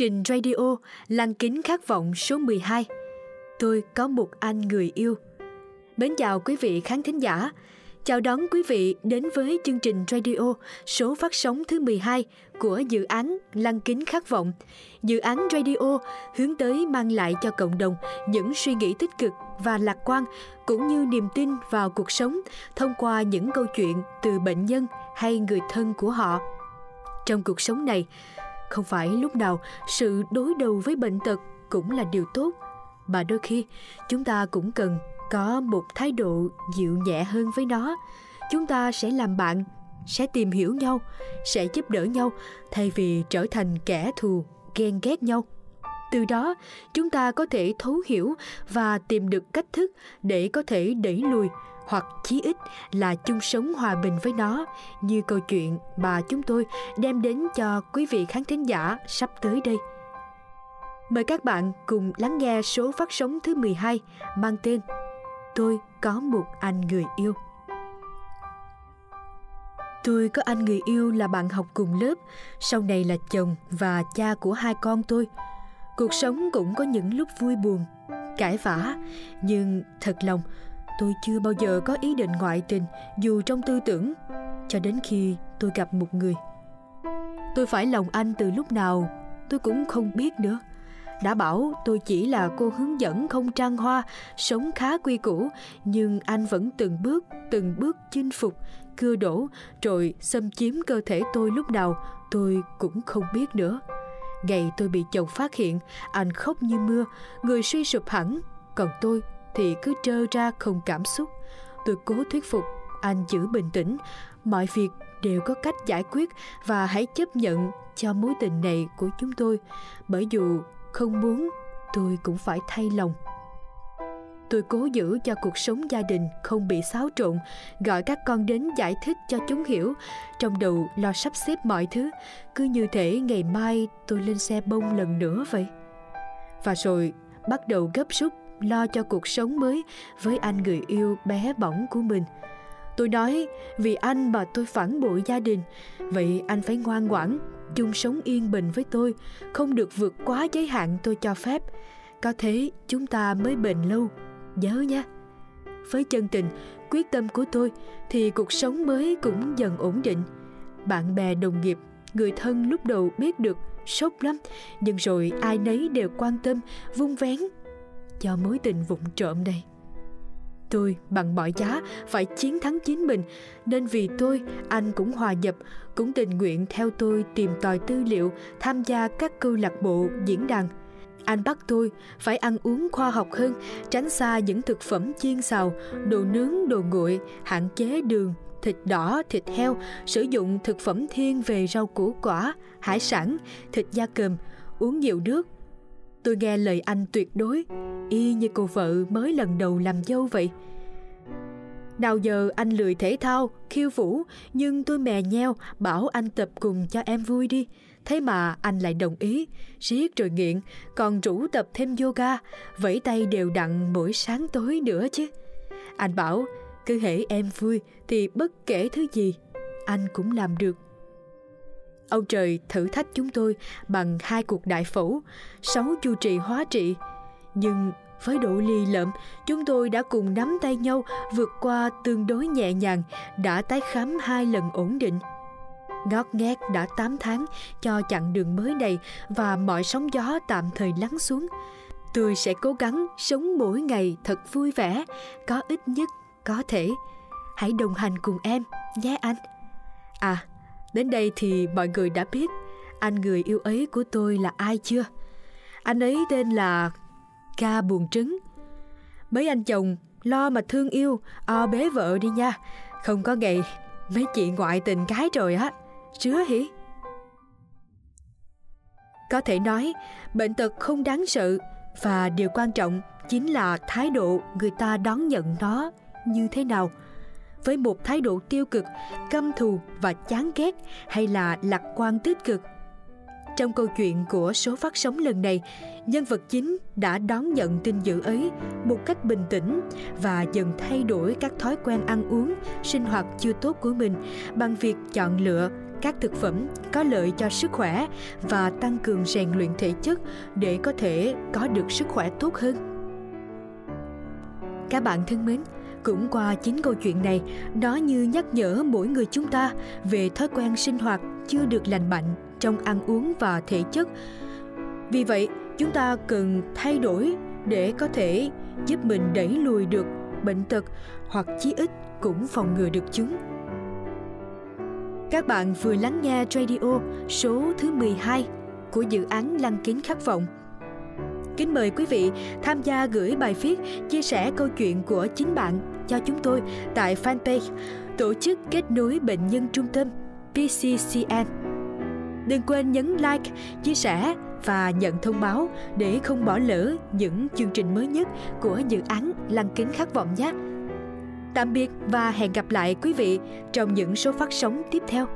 trình radio Lăng kính khát vọng số 12 Tôi có một anh người yêu Mến chào quý vị khán thính giả Chào đón quý vị đến với chương trình radio số phát sóng thứ 12 của dự án Lăng kính khát vọng. Dự án radio hướng tới mang lại cho cộng đồng những suy nghĩ tích cực và lạc quan cũng như niềm tin vào cuộc sống thông qua những câu chuyện từ bệnh nhân hay người thân của họ. Trong cuộc sống này, không phải lúc nào sự đối đầu với bệnh tật cũng là điều tốt, mà đôi khi chúng ta cũng cần có một thái độ dịu nhẹ hơn với nó. Chúng ta sẽ làm bạn sẽ tìm hiểu nhau sẽ giúp đỡ nhau thay vì trở thành kẻ thù ghen ghét nhau. Từ đó chúng ta có thể thấu hiểu và tìm được cách thức để có thể đẩy lùi hoặc chí ít là chung sống hòa bình với nó, như câu chuyện mà chúng tôi đem đến cho quý vị khán thính giả sắp tới đây. Mời các bạn cùng lắng nghe số phát sóng thứ 12 mang tên tôi có một anh người yêu tôi có anh người yêu là bạn học cùng lớp, sau này là chồng và cha của hai con tôi cuộc sống cũng có những lúc vui buồn, cãi vã, nhưng thật lòng tôi chưa bao giờ có ý định ngoại tình dù trong tư tưởng cho đến khi tôi gặp một người tôi phải lòng anh từ lúc nào tôi cũng không biết nữa đã bảo tôi chỉ là cô hướng dẫn không trang hoa, sống khá quy củ, nhưng anh vẫn từng bước, từng bước chinh phục, cưa đổ, rồi xâm chiếm cơ thể tôi lúc nào tôi cũng không biết nữa. Ngày tôi bị chồng phát hiện, anh khóc như mưa, người suy sụp hẳn, còn tôi thì cứ trơ ra không cảm xúc. Tôi cố thuyết phục anh giữ bình tĩnh, mọi việc đều có cách giải quyết và hãy chấp nhận cho mối tình này của chúng tôi. Bởi dù không muốn tôi cũng phải thay lòng. Tôi cố giữ cho cuộc sống gia đình không bị xáo trộn gọi các con đến giải thích cho chúng hiểu. Trong đầu lo sắp xếp mọi thứ cứ như thể ngày mai tôi lên xe bông lần nữa vậy. Và rồi bắt đầu gấp rút lo cho cuộc sống mới với anh người yêu bé bỏng của mình. Tôi nói, vì anh mà tôi phản bội gia đình, vậy anh phải ngoan ngoãn, chung sống yên bình với tôi, không được vượt quá giới hạn tôi cho phép. Có thế chúng ta mới bền lâu. Nhớ nha với chân tình, quyết tâm của tôi thì cuộc sống mới cũng dần ổn định. Bạn bè, đồng nghiệp, người thân lúc đầu biết được sốc lắm, nhưng rồi ai nấy đều quan tâm vung vén cho mối tình vụng trộm này tôi bằng mọi giá phải chiến thắng chính mình, nên vì tôi, anh cũng hòa nhập, cũng tình nguyện theo tôi tìm tòi tư liệu, tham gia các câu lạc bộ, diễn đàn. Anh bắt tôi phải ăn uống khoa học hơn, tránh xa những thực phẩm chiên xào, đồ nướng, đồ nguội, hạn chế đường, thịt đỏ, thịt heo, sử dụng thực phẩm thiên về rau củ quả, hải sản, thịt da cầm uống nhiều nước tôi nghe lời anh tuyệt đối, y như cô vợ mới lần đầu làm dâu vậy. Nào giờ anh lười thể thao, khiêu vũ, nhưng tôi mè nheo, bảo anh tập cùng cho em vui đi. Thế mà anh lại đồng ý, riết rồi nghiện, còn rủ tập thêm yoga, vẫy tay đều đặn mỗi sáng tối nữa chứ. Anh bảo, cứ hễ em vui thì bất kể thứ gì, anh cũng làm được ông trời thử thách chúng tôi bằng hai cuộc đại phẫu sáu chu trị hóa trị nhưng với độ ly lợm, chúng tôi đã cùng nắm tay nhau vượt qua tương đối nhẹ nhàng, đã tái khám hai lần ổn định. Ngót nghét đã 8 tháng cho chặng đường mới này và mọi sóng gió tạm thời lắng xuống. Tôi sẽ cố gắng sống mỗi ngày thật vui vẻ, có ít nhất có thể. Hãy đồng hành cùng em nhé anh. À, đến đây thì mọi người đã biết anh người yêu ấy của tôi là ai chưa? Anh ấy tên là ca buồn trứng. Mấy anh chồng lo mà thương yêu, o bế vợ đi nha. Không có ngày mấy chị ngoại tình cái rồi á. Sứa hỉ? Có thể nói, bệnh tật không đáng sợ và điều quan trọng chính là thái độ người ta đón nhận nó như thế nào với một thái độ tiêu cực căm thù và chán ghét hay là lạc quan tích cực trong câu chuyện của số phát sóng lần này, nhân vật chính đã đón nhận tin dữ ấy một cách bình tĩnh và dần thay đổi các thói quen ăn uống, sinh hoạt chưa tốt của mình bằng việc chọn lựa các thực phẩm có lợi cho sức khỏe và tăng cường rèn luyện thể chất để có thể có được sức khỏe tốt hơn. Các bạn thân mến, cũng qua chính câu chuyện này, nó như nhắc nhở mỗi người chúng ta về thói quen sinh hoạt chưa được lành mạnh trong ăn uống và thể chất. Vì vậy, chúng ta cần thay đổi để có thể giúp mình đẩy lùi được bệnh tật hoặc chí ít cũng phòng ngừa được chúng. Các bạn vừa lắng nghe Radio số thứ 12 của dự án Lăng kính khắc vọng. Kính mời quý vị tham gia gửi bài viết chia sẻ câu chuyện của chính bạn cho chúng tôi tại fanpage Tổ chức Kết nối Bệnh nhân Trung tâm PCCN. Đừng quên nhấn like, chia sẻ và nhận thông báo để không bỏ lỡ những chương trình mới nhất của dự án Lăng kính khát vọng nhé. Tạm biệt và hẹn gặp lại quý vị trong những số phát sóng tiếp theo.